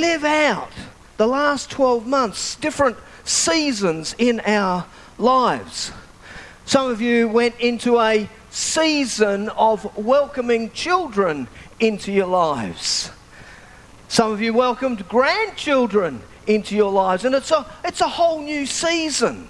live out the last 12 months, different seasons in our lives. Some of you went into a season of welcoming children into your lives. Some of you welcomed grandchildren into your lives, and it's a, it's a whole new season.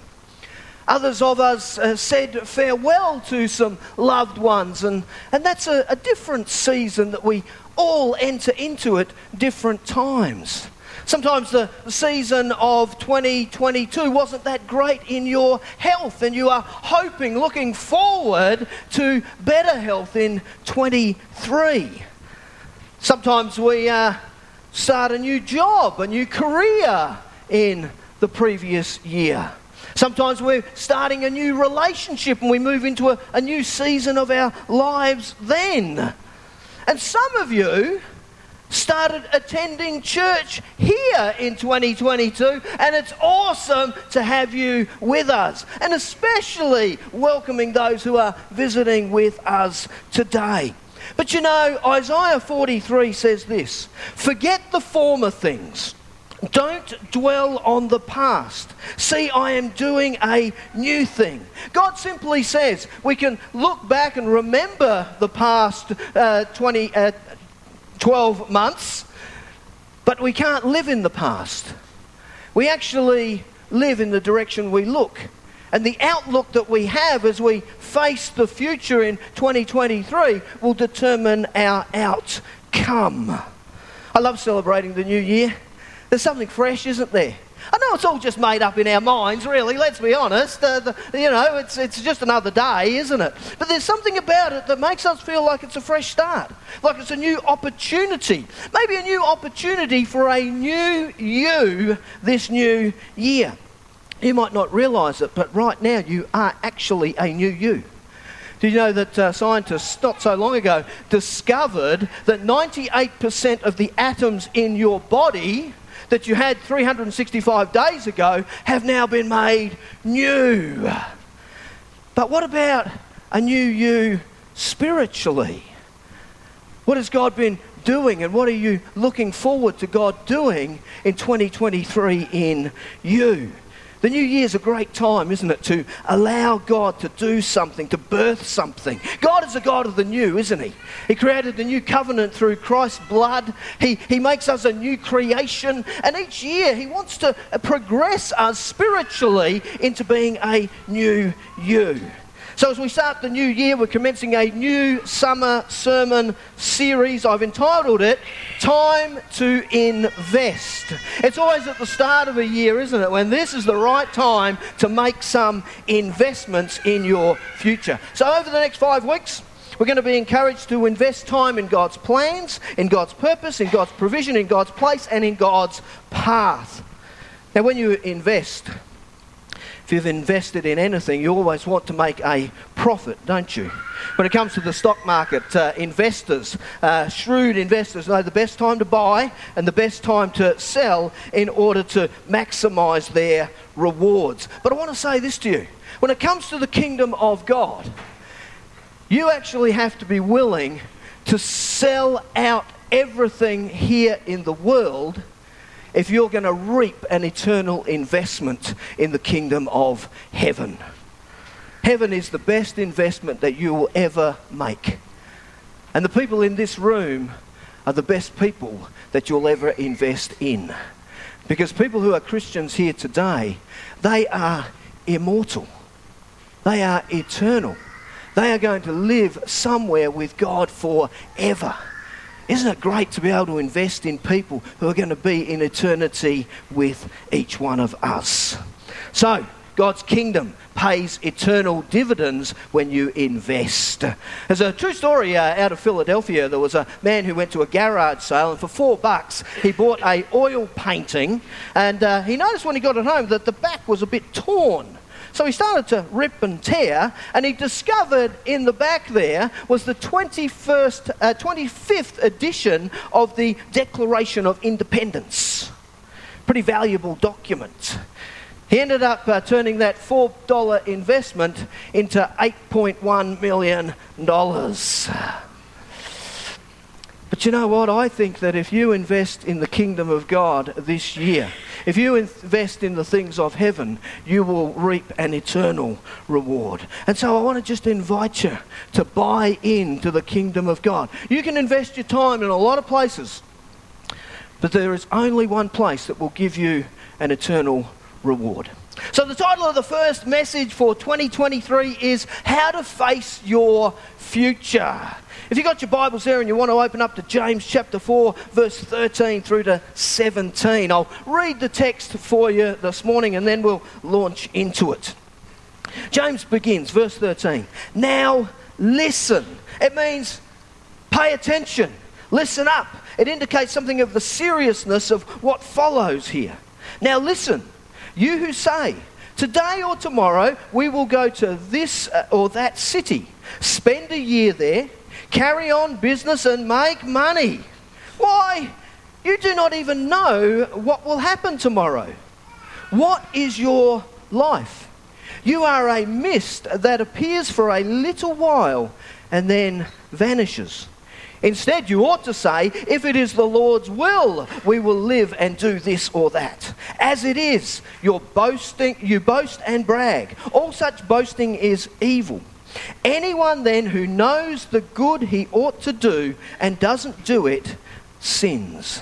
Others of us uh, said farewell to some loved ones, and, and that's a, a different season that we all enter into it different times. Sometimes the season of 2022 wasn't that great in your health, and you are hoping, looking forward to better health in 23. Sometimes we uh, start a new job, a new career in the previous year. Sometimes we're starting a new relationship and we move into a, a new season of our lives then. And some of you started attending church here in 2022, and it's awesome to have you with us, and especially welcoming those who are visiting with us today. But you know, Isaiah 43 says this Forget the former things. Don't dwell on the past. See, I am doing a new thing. God simply says we can look back and remember the past uh, 20, uh, 12 months, but we can't live in the past. We actually live in the direction we look. And the outlook that we have as we face the future in 2023 will determine our outcome. I love celebrating the new year. There's something fresh, isn't there? I know it's all just made up in our minds, really, let's be honest. Uh, the, you know, it's, it's just another day, isn't it? But there's something about it that makes us feel like it's a fresh start, like it's a new opportunity. Maybe a new opportunity for a new you this new year. You might not realise it, but right now you are actually a new you. Do you know that uh, scientists not so long ago discovered that 98% of the atoms in your body that you had 365 days ago have now been made new. But what about a new you spiritually? What has God been doing and what are you looking forward to God doing in 2023 in you? The new year is a great time, isn't it, to allow God to do something, to birth something. God is a God of the new, isn't He? He created the new covenant through Christ's blood. He, he makes us a new creation. And each year, He wants to progress us spiritually into being a new you. So, as we start the new year, we're commencing a new summer sermon series. I've entitled it Time to Invest. It's always at the start of a year, isn't it, when this is the right time to make some investments in your future. So, over the next five weeks, we're going to be encouraged to invest time in God's plans, in God's purpose, in God's provision, in God's place, and in God's path. Now, when you invest, if you've invested in anything, you always want to make a profit, don't you? When it comes to the stock market, uh, investors, uh, shrewd investors, know the best time to buy and the best time to sell in order to maximize their rewards. But I want to say this to you when it comes to the kingdom of God, you actually have to be willing to sell out everything here in the world if you're going to reap an eternal investment in the kingdom of heaven. Heaven is the best investment that you will ever make. And the people in this room are the best people that you'll ever invest in. Because people who are Christians here today, they are immortal. They are eternal. They are going to live somewhere with God forever. Isn't it great to be able to invest in people who are going to be in eternity with each one of us? So, God's kingdom pays eternal dividends when you invest. There's a true story uh, out of Philadelphia. There was a man who went to a garage sale, and for four bucks, he bought a oil painting, and uh, he noticed when he got it home that the back was a bit torn. So he started to rip and tear, and he discovered in the back there was the 21st, uh, 25th edition of the Declaration of Independence. Pretty valuable document. He ended up uh, turning that $4 investment into $8.1 million. But you know what? I think that if you invest in the kingdom of God this year, if you invest in the things of heaven, you will reap an eternal reward. And so I want to just invite you to buy into the kingdom of God. You can invest your time in a lot of places, but there is only one place that will give you an eternal reward. So, the title of the first message for 2023 is How to Face Your Future. If you've got your Bibles there and you want to open up to James chapter 4, verse 13 through to 17, I'll read the text for you this morning and then we'll launch into it. James begins, verse 13. Now listen. It means pay attention, listen up. It indicates something of the seriousness of what follows here. Now listen. You who say, Today or tomorrow we will go to this uh, or that city, spend a year there, carry on business, and make money. Why? You do not even know what will happen tomorrow. What is your life? You are a mist that appears for a little while and then vanishes. Instead, you ought to say, if it is the Lord's will, we will live and do this or that. As it is, you're boasting, you boast and brag. All such boasting is evil. Anyone then who knows the good he ought to do and doesn't do it sins.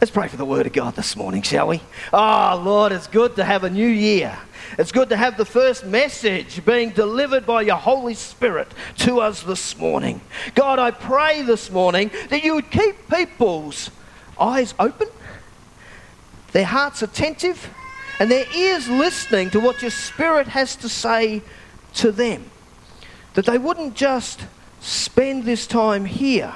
Let's pray for the word of God this morning, shall we? Oh, Lord, it's good to have a new year. It's good to have the first message being delivered by your Holy Spirit to us this morning. God, I pray this morning that you would keep people's eyes open, their hearts attentive, and their ears listening to what your Spirit has to say to them. That they wouldn't just spend this time here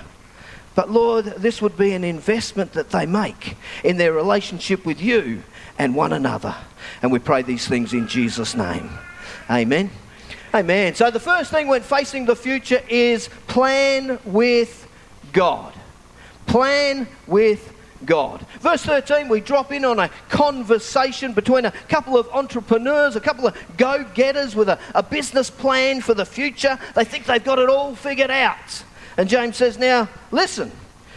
but Lord, this would be an investment that they make in their relationship with you and one another. And we pray these things in Jesus' name. Amen. Amen. So the first thing when facing the future is plan with God. Plan with God. Verse 13, we drop in on a conversation between a couple of entrepreneurs, a couple of go getters with a, a business plan for the future. They think they've got it all figured out. And James says, Now, listen,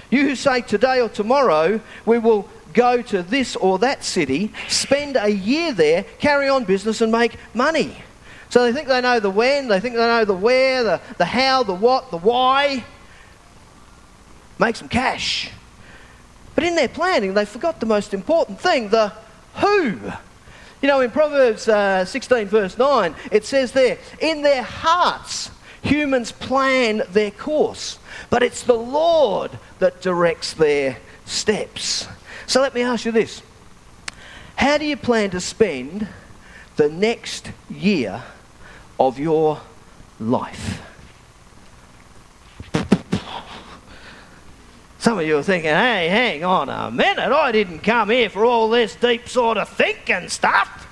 you who say today or tomorrow we will go to this or that city, spend a year there, carry on business, and make money. So they think they know the when, they think they know the where, the, the how, the what, the why. Make some cash. But in their planning, they forgot the most important thing the who. You know, in Proverbs uh, 16, verse 9, it says there, in their hearts Humans plan their course, but it's the Lord that directs their steps. So let me ask you this How do you plan to spend the next year of your life? Some of you are thinking, hey, hang on a minute, I didn't come here for all this deep sort of thinking stuff.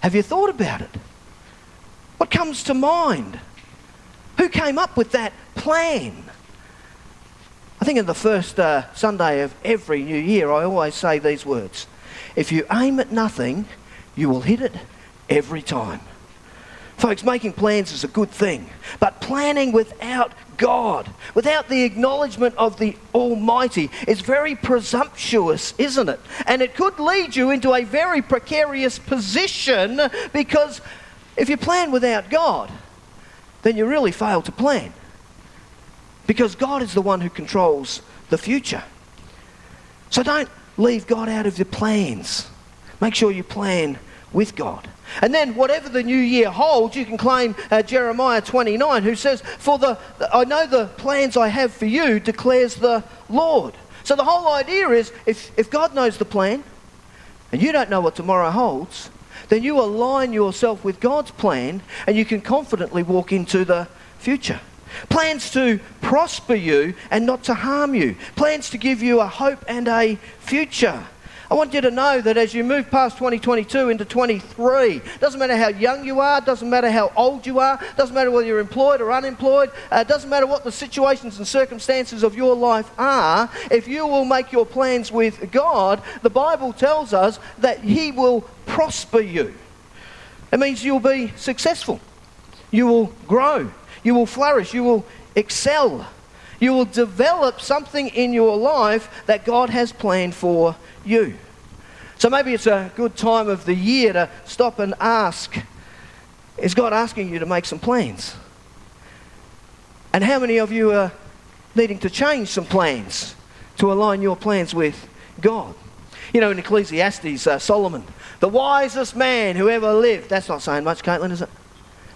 Have you thought about it? What comes to mind? Who came up with that plan? I think in the first uh, Sunday of every new year, I always say these words If you aim at nothing, you will hit it every time. Folks, making plans is a good thing, but planning without God, without the acknowledgement of the Almighty, is very presumptuous, isn't it? And it could lead you into a very precarious position because if you plan without God, then you really fail to plan. Because God is the one who controls the future. So don't leave God out of your plans. Make sure you plan with God. And then, whatever the new year holds, you can claim uh, Jeremiah 29, who says, For the, I know the plans I have for you, declares the Lord. So, the whole idea is if, if God knows the plan and you don't know what tomorrow holds, then you align yourself with God's plan and you can confidently walk into the future. Plans to prosper you and not to harm you. Plans to give you a hope and a future. I want you to know that as you move past 2022 into 23, doesn't matter how young you are, doesn't matter how old you are, doesn't matter whether you're employed or unemployed, uh, doesn't matter what the situations and circumstances of your life are, if you will make your plans with God, the Bible tells us that He will prosper you. It means you'll be successful, you will grow, you will flourish, you will excel. You will develop something in your life that God has planned for you. So maybe it's a good time of the year to stop and ask Is God asking you to make some plans? And how many of you are needing to change some plans to align your plans with God? You know, in Ecclesiastes, uh, Solomon, the wisest man who ever lived. That's not saying much, Caitlin, is it?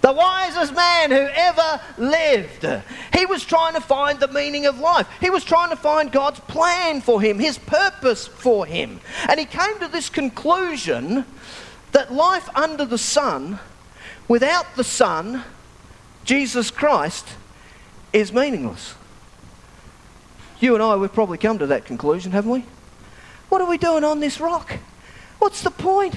The wisest man who ever lived. He was trying to find the meaning of life. He was trying to find God's plan for him, his purpose for him. And he came to this conclusion that life under the sun, without the Son, Jesus Christ, is meaningless. You and I, we've probably come to that conclusion, haven't we? What are we doing on this rock? What's the point?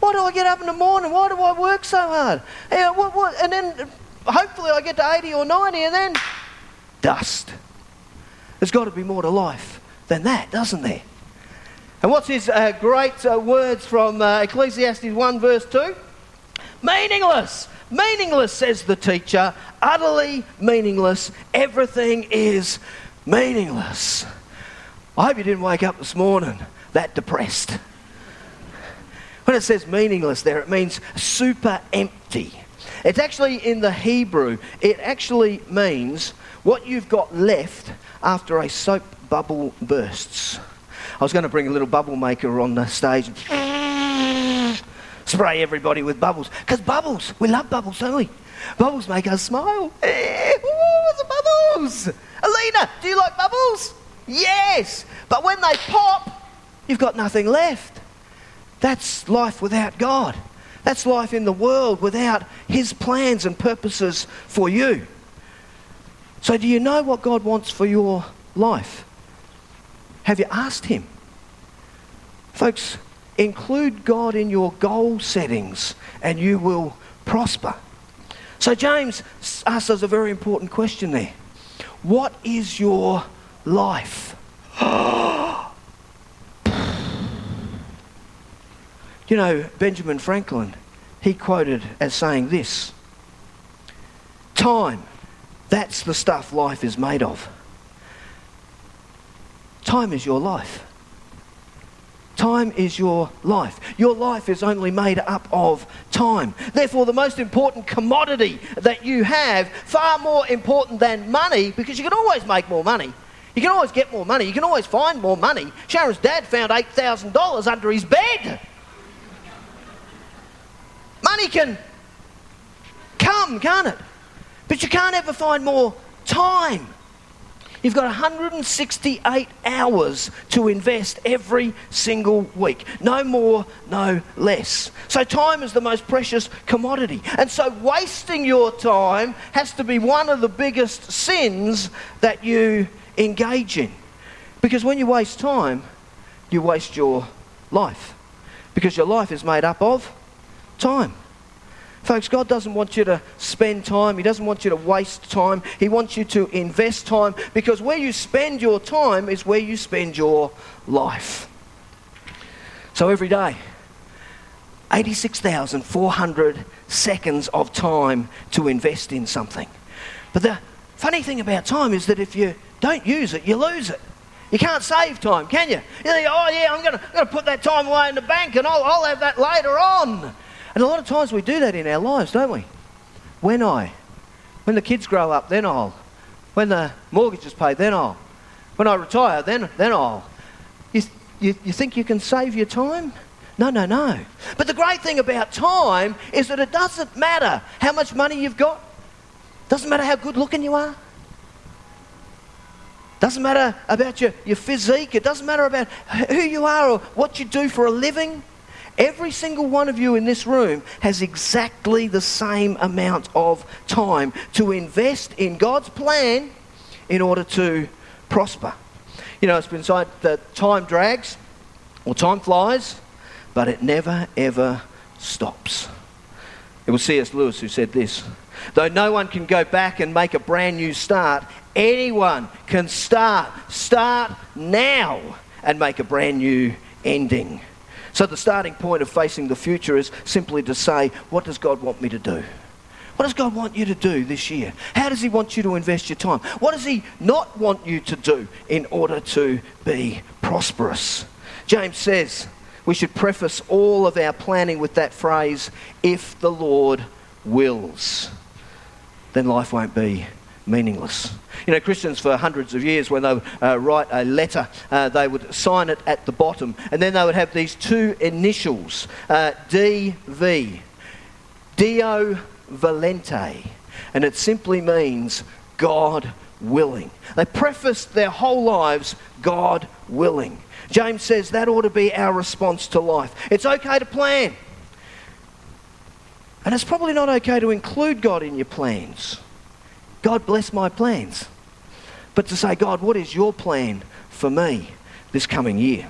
Why do I get up in the morning? Why do I work so hard? And, what, what, and then hopefully I get to 80 or 90 and then dust. There's got to be more to life than that, doesn't there? And what's his uh, great uh, words from uh, Ecclesiastes 1, verse 2? Meaningless. Meaningless, says the teacher. Utterly meaningless. Everything is meaningless. I hope you didn't wake up this morning that depressed. When it says meaningless there, it means super empty. It's actually in the Hebrew, it actually means what you've got left after a soap bubble bursts. I was going to bring a little bubble maker on the stage and spray everybody with bubbles. Because bubbles, we love bubbles, don't we? Bubbles make us smile. Ooh, the bubbles. Alina, do you like bubbles? Yes. But when they pop, you've got nothing left. That's life without God. That's life in the world without His plans and purposes for you. So, do you know what God wants for your life? Have you asked Him? Folks, include God in your goal settings and you will prosper. So, James asks us a very important question there What is your life? Oh, You know, Benjamin Franklin, he quoted as saying this Time, that's the stuff life is made of. Time is your life. Time is your life. Your life is only made up of time. Therefore, the most important commodity that you have, far more important than money, because you can always make more money. You can always get more money. You can always find more money. Sharon's dad found $8,000 under his bed. Money can come, can't it? But you can't ever find more time. You've got 168 hours to invest every single week. No more, no less. So, time is the most precious commodity. And so, wasting your time has to be one of the biggest sins that you engage in. Because when you waste time, you waste your life. Because your life is made up of time. Folks, God doesn't want you to spend time. He doesn't want you to waste time. He wants you to invest time because where you spend your time is where you spend your life. So every day, 86,400 seconds of time to invest in something. But the funny thing about time is that if you don't use it, you lose it. You can't save time, can you? You think, oh yeah, I'm going to put that time away in the bank and I'll, I'll have that later on. And a lot of times we do that in our lives, don't we? When I? When the kids grow up, then I'll. When the mortgage is paid, then I'll. When I retire, then, then I'll. You, you, you think you can save your time? No, no, no. But the great thing about time is that it doesn't matter how much money you've got. Doesn't matter how good looking you are. Doesn't matter about your, your physique. It doesn't matter about who you are or what you do for a living. Every single one of you in this room has exactly the same amount of time to invest in God's plan in order to prosper. You know, it's been said that time drags or time flies, but it never ever stops. It was C.S. Lewis who said this Though no one can go back and make a brand new start, anyone can start, start now, and make a brand new ending. So the starting point of facing the future is simply to say, what does God want me to do? What does God want you to do this year? How does He want you to invest your time? What does He not want you to do in order to be prosperous? James says we should preface all of our planning with that phrase, if the Lord wills. Then life won't be meaningless. You know, Christians for hundreds of years, when they would uh, write a letter, uh, they would sign it at the bottom, and then they would have these two initials, uh, DV, Deo Volente, and it simply means God willing. They prefaced their whole lives, God willing. James says that ought to be our response to life. It's okay to plan. And it's probably not okay to include God in your plans. God bless my plans. But to say, God, what is your plan for me this coming year?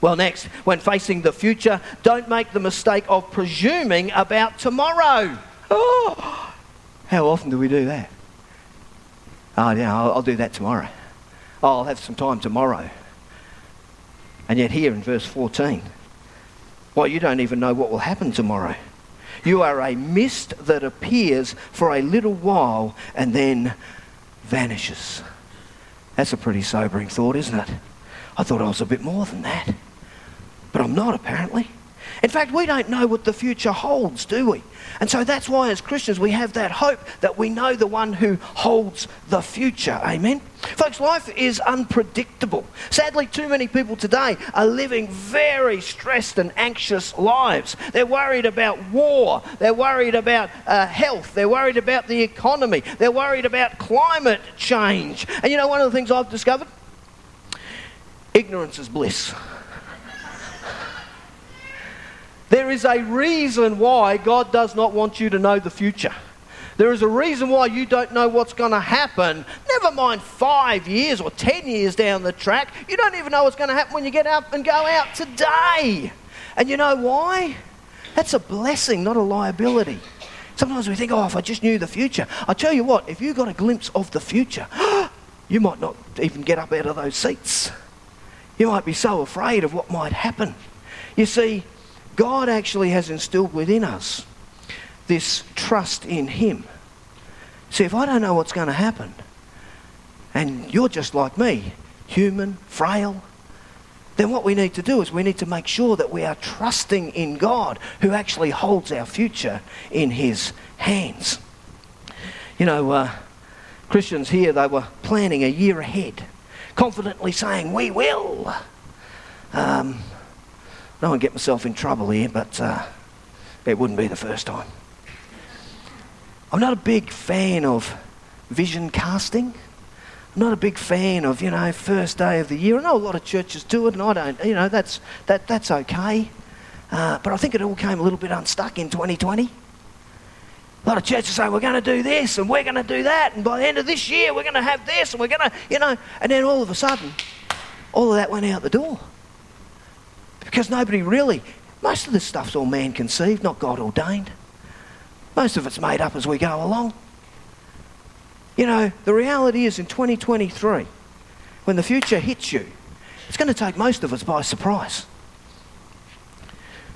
Well, next, when facing the future, don't make the mistake of presuming about tomorrow. Oh, how often do we do that? Oh, yeah, I'll, I'll do that tomorrow. Oh, I'll have some time tomorrow. And yet, here in verse 14, well, you don't even know what will happen tomorrow. You are a mist that appears for a little while and then vanishes. That's a pretty sobering thought, isn't it? I thought I was a bit more than that. But I'm not, apparently. In fact, we don't know what the future holds, do we? And so that's why, as Christians, we have that hope that we know the one who holds the future. Amen? Folks, life is unpredictable. Sadly, too many people today are living very stressed and anxious lives. They're worried about war, they're worried about uh, health, they're worried about the economy, they're worried about climate change. And you know, one of the things I've discovered? Ignorance is bliss. There is a reason why God does not want you to know the future. There is a reason why you don't know what's going to happen. Never mind five years or ten years down the track. You don't even know what's going to happen when you get up and go out today. And you know why? That's a blessing, not a liability. Sometimes we think, oh, if I just knew the future. I tell you what, if you got a glimpse of the future, you might not even get up out of those seats. You might be so afraid of what might happen. You see, God actually has instilled within us this trust in Him. See, if I don't know what's going to happen, and you're just like me, human, frail, then what we need to do is we need to make sure that we are trusting in God who actually holds our future in His hands. You know, uh, Christians here, they were planning a year ahead, confidently saying, We will. Um, don't want to get myself in trouble here, but uh, it wouldn't be the first time. I'm not a big fan of vision casting. I'm not a big fan of, you know, first day of the year. I know a lot of churches do it, and I don't, you know, that's, that, that's okay. Uh, but I think it all came a little bit unstuck in 2020. A lot of churches say, we're going to do this and we're going to do that, and by the end of this year, we're going to have this, and we're going to, you know, and then all of a sudden, all of that went out the door. Because nobody really, most of this stuff's all man conceived, not God ordained. Most of it's made up as we go along. You know, the reality is in 2023, when the future hits you, it's going to take most of us by surprise.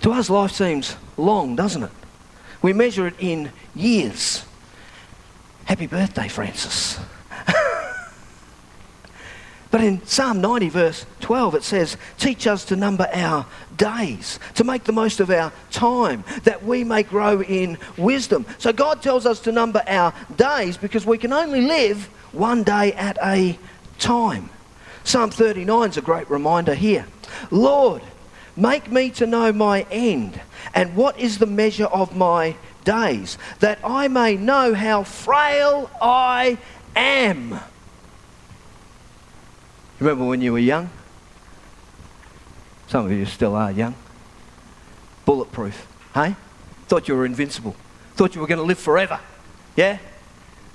To us, life seems long, doesn't it? We measure it in years. Happy birthday, Francis. But in Psalm 90, verse 12, it says, Teach us to number our days, to make the most of our time, that we may grow in wisdom. So God tells us to number our days because we can only live one day at a time. Psalm 39 is a great reminder here. Lord, make me to know my end and what is the measure of my days, that I may know how frail I am. Remember when you were young? Some of you still are young. Bulletproof, hey? Thought you were invincible. Thought you were going to live forever. Yeah?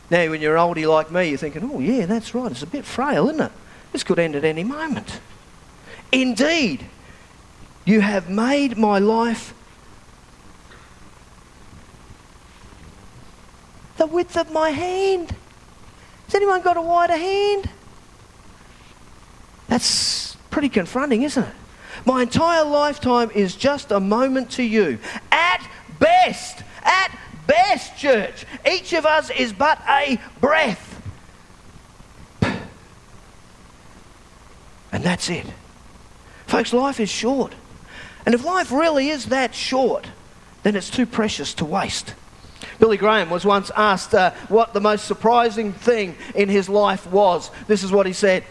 Now, when you're oldie like me, you're thinking, oh, yeah, that's right. It's a bit frail, isn't it? This could end at any moment. Indeed, you have made my life the width of my hand. Has anyone got a wider hand? That's pretty confronting, isn't it? My entire lifetime is just a moment to you. At best, at best, church. Each of us is but a breath. And that's it. Folks, life is short. And if life really is that short, then it's too precious to waste. Billy Graham was once asked uh, what the most surprising thing in his life was. This is what he said.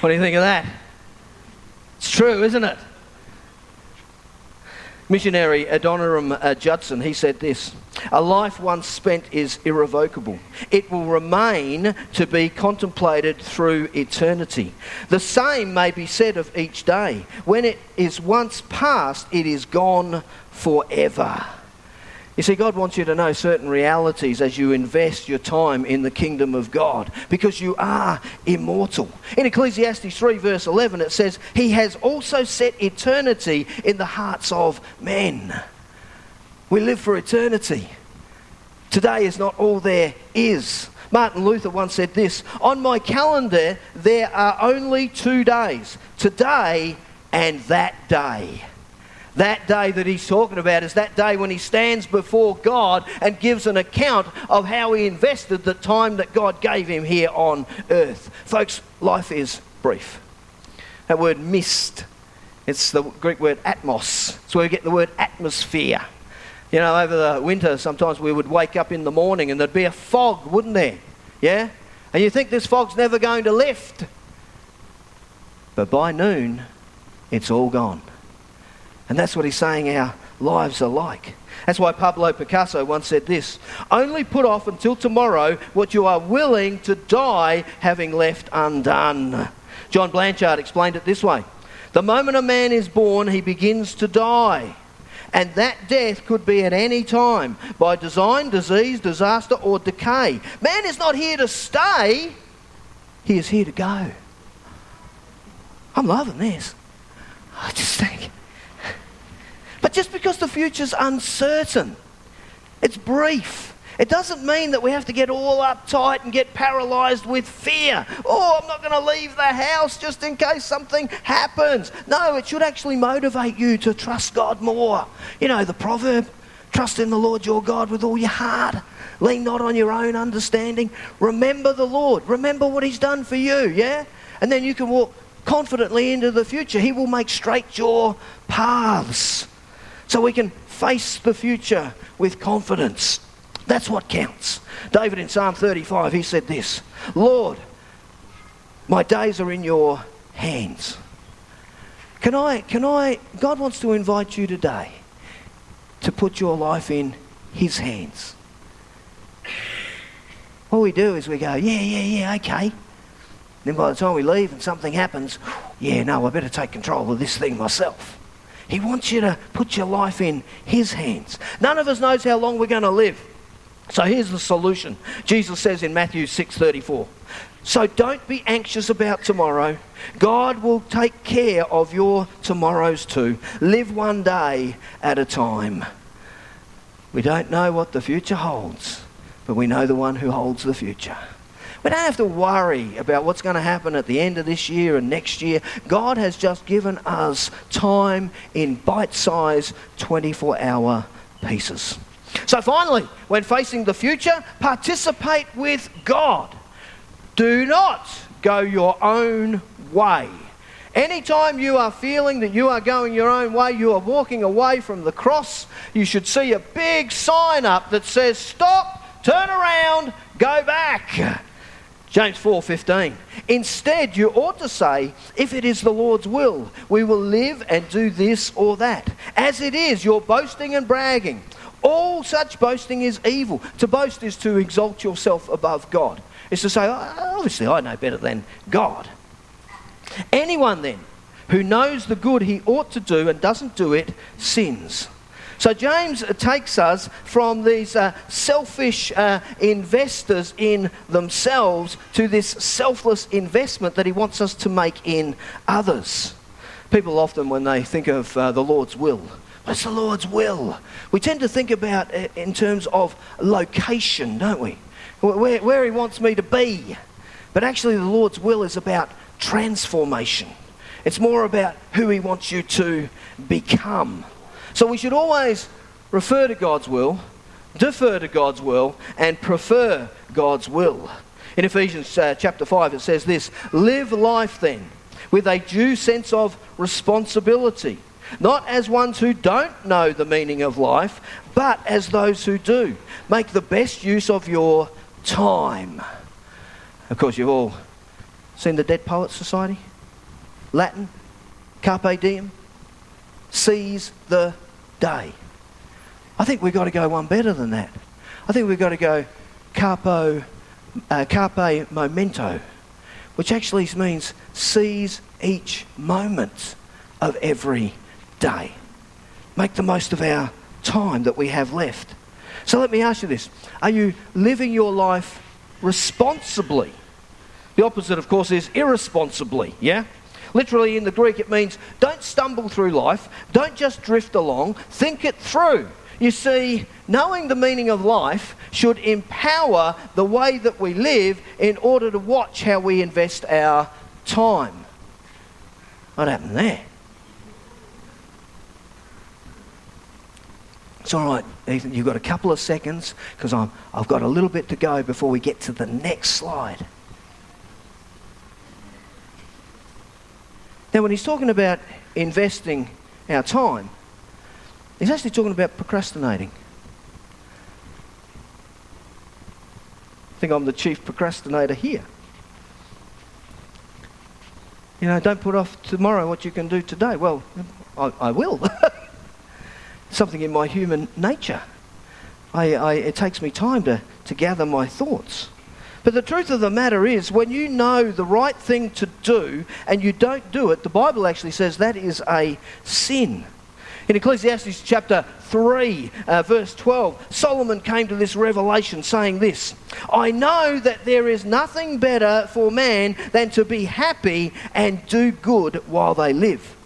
What do you think of that? It's true, isn't it? Missionary Adoniram uh, Judson, he said this A life once spent is irrevocable. It will remain to be contemplated through eternity. The same may be said of each day. When it is once past, it is gone forever. You see, God wants you to know certain realities as you invest your time in the kingdom of God because you are immortal. In Ecclesiastes 3, verse 11, it says, He has also set eternity in the hearts of men. We live for eternity. Today is not all there is. Martin Luther once said this On my calendar, there are only two days today and that day. That day that he's talking about is that day when he stands before God and gives an account of how he invested the time that God gave him here on earth. Folks, life is brief. That word mist, it's the Greek word atmos. It's where we get the word atmosphere. You know, over the winter, sometimes we would wake up in the morning and there'd be a fog, wouldn't there? Yeah? And you think this fog's never going to lift. But by noon, it's all gone. And that's what he's saying our lives are like. That's why Pablo Picasso once said this Only put off until tomorrow what you are willing to die having left undone. John Blanchard explained it this way The moment a man is born, he begins to die. And that death could be at any time by design, disease, disaster, or decay. Man is not here to stay, he is here to go. I'm loving this. I just think just because the future's uncertain, it's brief. It doesn't mean that we have to get all uptight and get paralyzed with fear. Oh, I'm not going to leave the house just in case something happens. No, it should actually motivate you to trust God more. You know, the proverb trust in the Lord your God with all your heart. Lean not on your own understanding. Remember the Lord. Remember what He's done for you, yeah? And then you can walk confidently into the future. He will make straight your paths so we can face the future with confidence. That's what counts. David in Psalm 35, he said this Lord, my days are in your hands. Can I, can I, God wants to invite you today to put your life in His hands. What we do is we go, yeah, yeah, yeah, okay. Then by the time we leave and something happens, yeah, no, I better take control of this thing myself. He wants you to put your life in His hands. None of us knows how long we're going to live. So here's the solution. Jesus says in Matthew 6:34. So don't be anxious about tomorrow. God will take care of your tomorrows too. Live one day at a time. We don't know what the future holds, but we know the one who holds the future. We don't have to worry about what's going to happen at the end of this year and next year. God has just given us time in bite sized 24 hour pieces. So, finally, when facing the future, participate with God. Do not go your own way. Anytime you are feeling that you are going your own way, you are walking away from the cross, you should see a big sign up that says, Stop, turn around, go back. James 4:15. Instead, you ought to say, if it is the Lord's will, we will live and do this or that. As it is, you're boasting and bragging. All such boasting is evil. To boast is to exalt yourself above God. It's to say, oh, obviously, I know better than God. Anyone then who knows the good he ought to do and doesn't do it sins. So James takes us from these uh, selfish uh, investors in themselves to this selfless investment that he wants us to make in others. People often, when they think of uh, the Lord's will, what's the Lord's will? We tend to think about it in terms of location, don't we? Where, where he wants me to be. But actually, the Lord's will is about transformation. It's more about who he wants you to become. So we should always refer to God's will, defer to God's will, and prefer God's will. In Ephesians uh, chapter 5, it says this Live life then with a due sense of responsibility, not as ones who don't know the meaning of life, but as those who do. Make the best use of your time. Of course, you've all seen the Dead Poets Society? Latin, carpe diem, seize the day. I think we've got to go one better than that. I think we've got to go carpo, uh, carpe momento, which actually means seize each moment of every day. Make the most of our time that we have left. So let me ask you this Are you living your life responsibly? The opposite, of course, is irresponsibly, yeah? Literally in the Greek, it means don't stumble through life, don't just drift along, think it through. You see, knowing the meaning of life should empower the way that we live in order to watch how we invest our time. What happened there? It's all right, Ethan. You've got a couple of seconds because I've got a little bit to go before we get to the next slide. Now, when he's talking about investing our time, he's actually talking about procrastinating. I think I'm the chief procrastinator here. You know, don't put off tomorrow what you can do today. Well, I, I will. something in my human nature. I, I, it takes me time to, to gather my thoughts. But the truth of the matter is, when you know the right thing to do and you don't do it, the Bible actually says that is a sin. In Ecclesiastes chapter 3, uh, verse 12, Solomon came to this revelation saying this I know that there is nothing better for man than to be happy and do good while they live.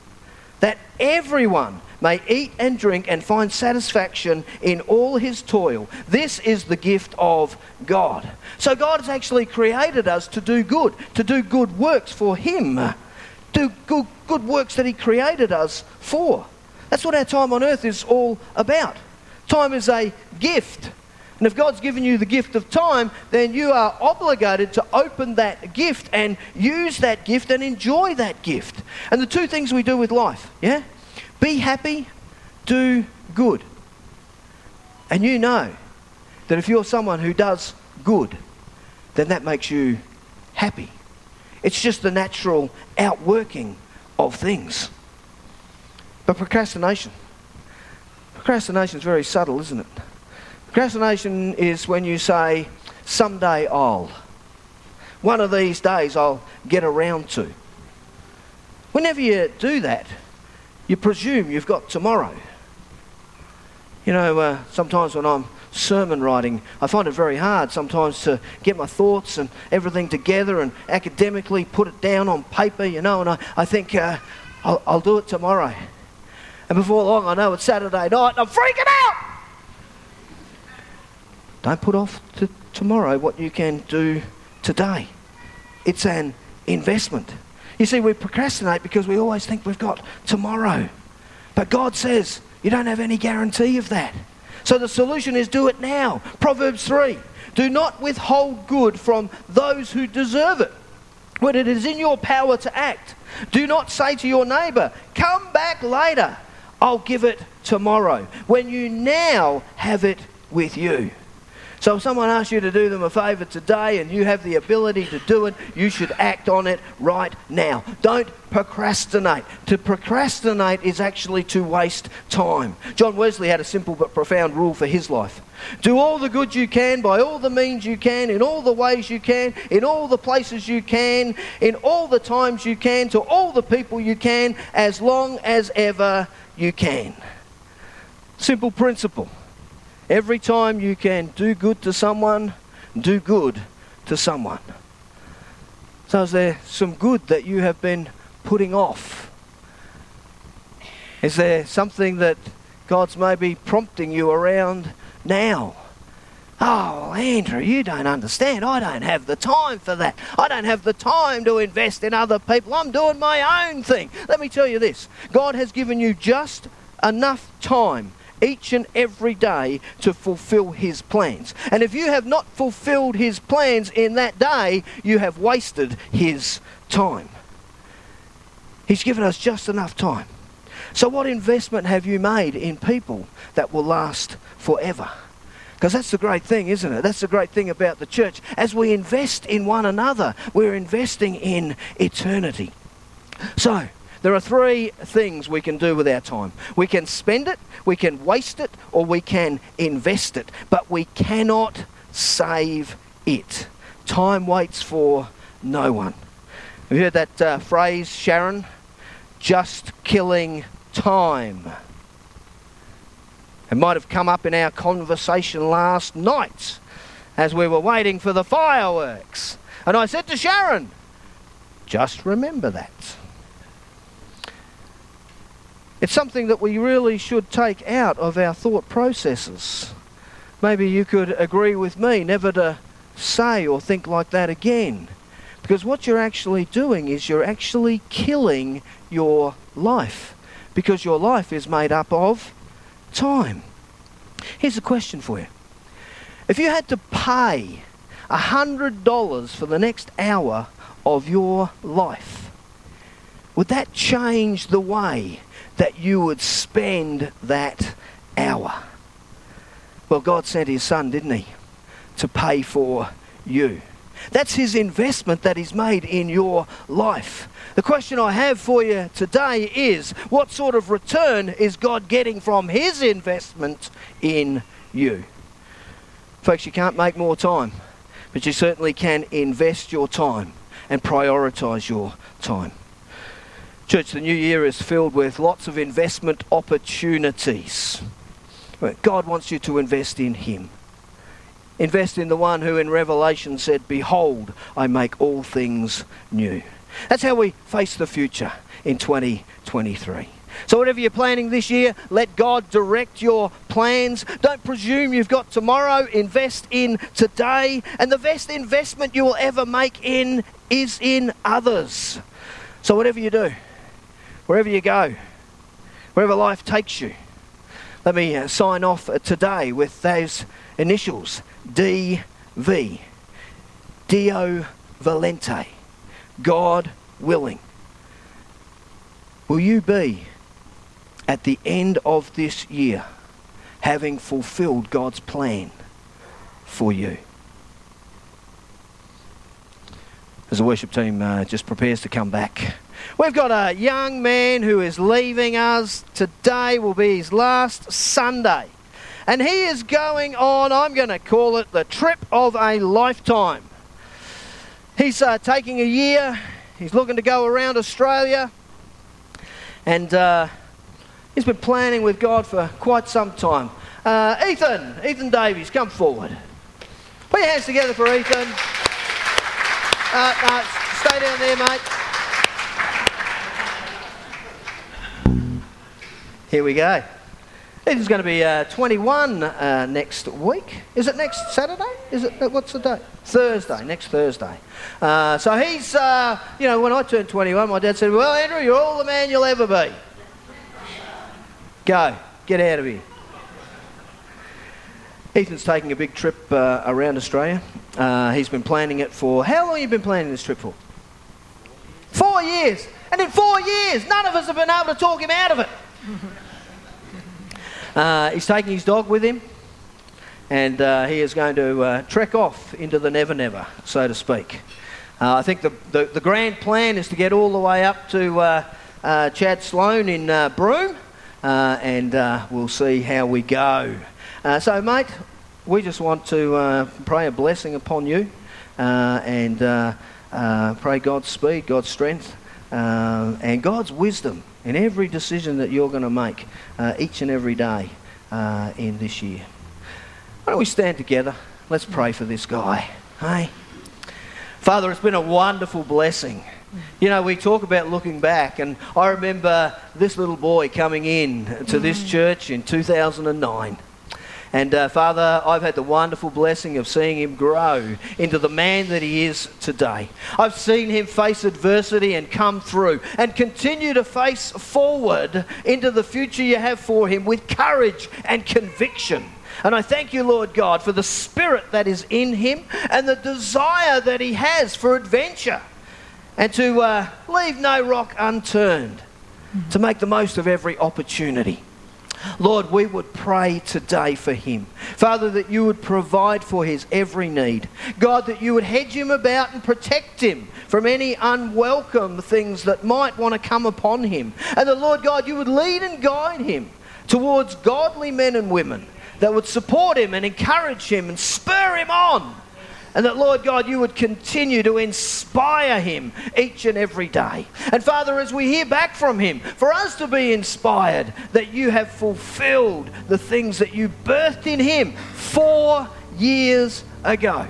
That everyone may eat and drink and find satisfaction in all his toil. This is the gift of God. So God has actually created us to do good, to do good works for him, do good, good works that he created us for. That's what our time on earth is all about. Time is a gift. And if God's given you the gift of time, then you are obligated to open that gift and use that gift and enjoy that gift. And the two things we do with life, yeah? Be happy, do good. And you know that if you're someone who does good, then that makes you happy. It's just the natural outworking of things. But procrastination. Procrastination is very subtle, isn't it? Procrastination is when you say, someday I'll. One of these days I'll get around to. Whenever you do that, you presume you've got tomorrow. You know, uh, sometimes when I'm sermon writing, I find it very hard sometimes to get my thoughts and everything together and academically put it down on paper, you know, and I, I think uh, I'll, I'll do it tomorrow. And before long, I know it's Saturday night and I'm freaking out. Don't put off to tomorrow what you can do today. It's an investment. You see, we procrastinate because we always think we've got tomorrow. But God says you don't have any guarantee of that. So the solution is do it now. Proverbs 3 Do not withhold good from those who deserve it when it is in your power to act. Do not say to your neighbor, Come back later, I'll give it tomorrow, when you now have it with you. So if someone asks you to do them a favour today and you have the ability to do it, you should act on it right now. Don't procrastinate. To procrastinate is actually to waste time. John Wesley had a simple but profound rule for his life. Do all the good you can by all the means you can, in all the ways you can, in all the places you can, in all the times you can, to all the people you can, as long as ever you can. Simple principle. Every time you can do good to someone, do good to someone. So, is there some good that you have been putting off? Is there something that God's maybe prompting you around now? Oh, Andrew, you don't understand. I don't have the time for that. I don't have the time to invest in other people. I'm doing my own thing. Let me tell you this God has given you just enough time each and every day to fulfill His plans. And if you have not fulfilled His plans in that day, you have wasted His time. He's given us just enough time. So, what investment have you made in people that will last forever? Because that's the great thing, isn't it? That's the great thing about the church. As we invest in one another, we're investing in eternity. So, there are three things we can do with our time we can spend it, we can waste it, or we can invest it. But we cannot save it. Time waits for no one. Have you heard that uh, phrase, Sharon? Just killing time. It might have come up in our conversation last night as we were waiting for the fireworks. And I said to Sharon, just remember that. It's something that we really should take out of our thought processes. Maybe you could agree with me never to say or think like that again. Because what you're actually doing is you're actually killing your life. Because your life is made up of time. Here's a question for you. If you had to pay $100 for the next hour of your life, would that change the way that you would spend that hour. Well, God sent his son, didn't he, to pay for you. That's his investment that he's made in your life. The question I have for you today is what sort of return is God getting from his investment in you? Folks, you can't make more time, but you certainly can invest your time and prioritize your time. Church, the new year is filled with lots of investment opportunities. God wants you to invest in Him. Invest in the one who in Revelation said, Behold, I make all things new. That's how we face the future in 2023. So, whatever you're planning this year, let God direct your plans. Don't presume you've got tomorrow. Invest in today. And the best investment you will ever make in is in others. So, whatever you do, wherever you go, wherever life takes you. Let me uh, sign off uh, today with those initials DV. Deo volente. God willing. Will you be at the end of this year having fulfilled God's plan for you? As the worship team uh, just prepares to come back. We've got a young man who is leaving us. Today will be his last Sunday. And he is going on, I'm going to call it the trip of a lifetime. He's uh, taking a year, he's looking to go around Australia, and uh, he's been planning with God for quite some time. Uh, Ethan, Ethan Davies, come forward. Put your hands together for Ethan. Uh, stay down there, mate. Here we go. Ethan's going to be uh, 21 uh, next week. Is it next Saturday? Is it? Uh, what's the date? Thursday. Next Thursday. Uh, so he's, uh, you know, when I turned 21, my dad said, "Well, Andrew, you're all the man you'll ever be. Go, get out of here." Ethan's taking a big trip uh, around Australia. he's been planning it for how long? Have you been planning this trip for? Four years. And in four years, none of us have been able to talk him out of it. Uh, he's taking his dog with him, and uh, he is going to uh, trek off into the never never, so to speak. Uh, I think the, the, the, grand plan is to get all the way up to uh, uh, Chad Sloan in Broome, and we'll see how we go. so, mate, we just want to pray a blessing upon you and pray God's speed, God's strength, and God's wisdom in every decision that you're going to make uh, each and every day uh, in this year. Why don't we stand together? Let's pray for this guy. Hey? Father, it's been a wonderful blessing. You know, we talk about looking back, and I remember this little boy coming in to this mm. church in 2009. And uh, Father, I've had the wonderful blessing of seeing him grow into the man that he is today. I've seen him face adversity and come through and continue to face forward into the future you have for him with courage and conviction. And I thank you, Lord God, for the spirit that is in him and the desire that he has for adventure and to uh, leave no rock unturned, to make the most of every opportunity. Lord, we would pray today for him. Father, that you would provide for his every need. God, that you would hedge him about and protect him from any unwelcome things that might want to come upon him. And that, Lord God, you would lead and guide him towards godly men and women that would support him and encourage him and spur him on and that, Lord God, you would continue to inspire him each and every day. And Father, as we hear back from him, for us to be inspired that you have fulfilled the things that you birthed in him four years ago.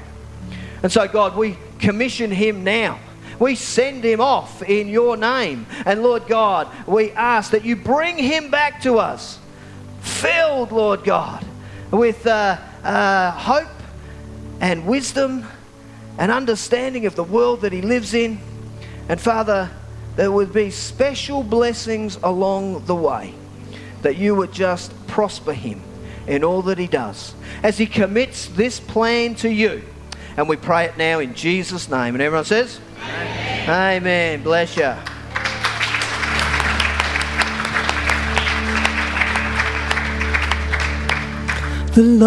And so, God, we commission him now. We send him off in your name. And Lord God, we ask that you bring him back to us, filled, Lord God, with uh, uh, hope and wisdom and understanding of the world that he lives in. And Father, there would be special blessings along the way, that you would just prosper him in all that he does as he commits this plan to you. And we pray it now in Jesus' name. And everyone says, Amen. Amen. Bless you. The